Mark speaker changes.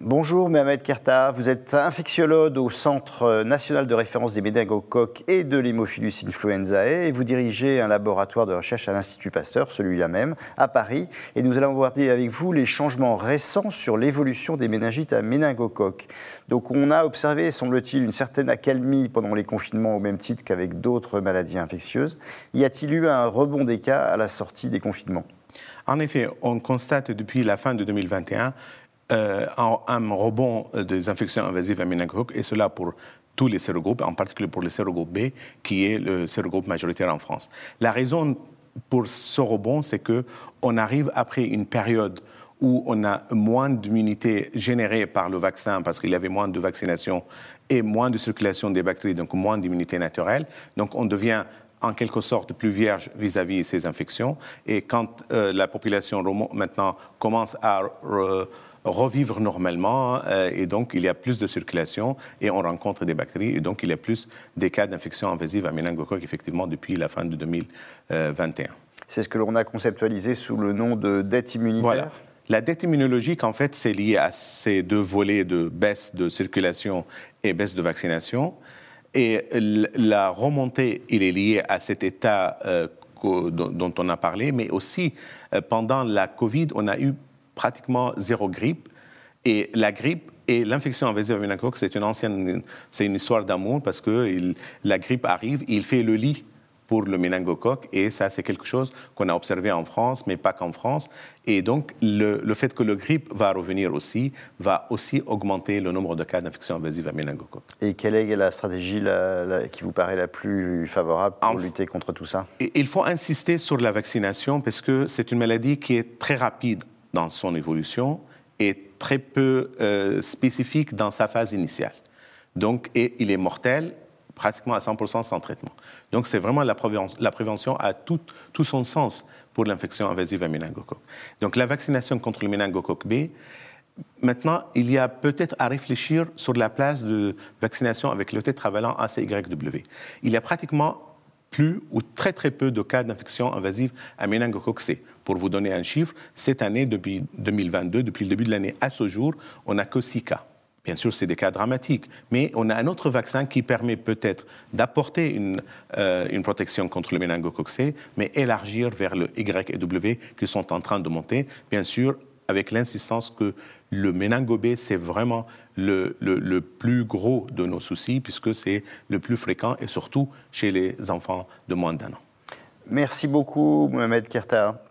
Speaker 1: Bonjour Mohamed Kerta, vous êtes infectiologue au Centre national de référence des méningocoques et de l'hémophilus influenzae et vous dirigez un laboratoire de recherche à l'Institut Pasteur, celui-là même, à Paris. Et nous allons aborder avec vous les changements récents sur l'évolution des méningites à méningocoques. Donc on a observé, semble-t-il, une certaine accalmie pendant les confinements au même titre qu'avec d'autres maladies infectieuses. Y a-t-il eu un rebond des cas à la sortie des confinements?
Speaker 2: En effet, on constate depuis la fin de 2021 euh, un, rebond des infections invasives à méningocoques, et cela pour tous les sérogroupes, en particulier pour le sérogroupe B, qui est le sérogroupe majoritaire en France. La raison pour ce rebond, c'est que on arrive après une période où on a moins d'immunité générée par le vaccin parce qu'il y avait moins de vaccination et moins de circulation des bactéries, donc moins d'immunité naturelle. Donc on devient en quelque sorte plus vierge vis-à-vis de ces infections. Et quand euh, la population maintenant commence à revivre normalement euh, et donc il y a plus de circulation et on rencontre des bactéries et donc il y a plus des cas d'infection invasive à méningocoque effectivement depuis la fin de 2021.
Speaker 1: C'est ce que l'on a conceptualisé sous le nom de dette immunitaire
Speaker 2: La dette immunologique, en fait, c'est lié à ces deux volets de baisse de circulation et baisse de vaccination. Et la remontée, il est lié à cet état euh, dont on a parlé, mais aussi euh, pendant la Covid, on a eu pratiquement zéro grippe. Et la grippe et l'infection invasive à c'est une ancienne, c'est une histoire d'amour parce que la grippe arrive, il fait le lit pour le méningocoque et ça c'est quelque chose qu'on a observé en France, mais pas qu'en France. Et donc le, fait que le grippe va revenir aussi va aussi augmenter le nombre de cas d'infection invasive à méningocoque.
Speaker 1: Et quelle est la stratégie qui vous paraît la plus favorable pour lutter contre tout ça?
Speaker 2: Il faut insister sur la vaccination parce que c'est une maladie qui est très rapide dans son évolution et très peu euh, spécifique dans sa phase initiale. Donc, et il est mortel pratiquement à 100% sans traitement. Donc, c'est vraiment la prévention, la à tout, tout son sens pour l'infection invasive à méningocoque. Donc, la vaccination contre le méningocoque B, Maintenant, il y a peut-être à réfléchir sur la place de vaccination avec le tétravalent ACYW. Il y a pratiquement plus ou très très peu de cas d'infection invasive à méningocoque C. Pour vous donner un chiffre, cette année, depuis 2022, depuis le début de l'année à ce jour, on n'a que 6 cas. Bien sûr, c'est des cas dramatiques, mais on a un autre vaccin qui permet peut-être d'apporter une, euh, protection contre le méningocoque C, mais élargir vers le Y et W qui sont en train de monter, bien sûr, avec l'insistance que le méningo B, c'est vraiment le, le, plus gros de nos soucis, puisque c'est le plus fréquent, et surtout chez les enfants de moins d'un an.
Speaker 1: Merci beaucoup, Mohamed Kerta.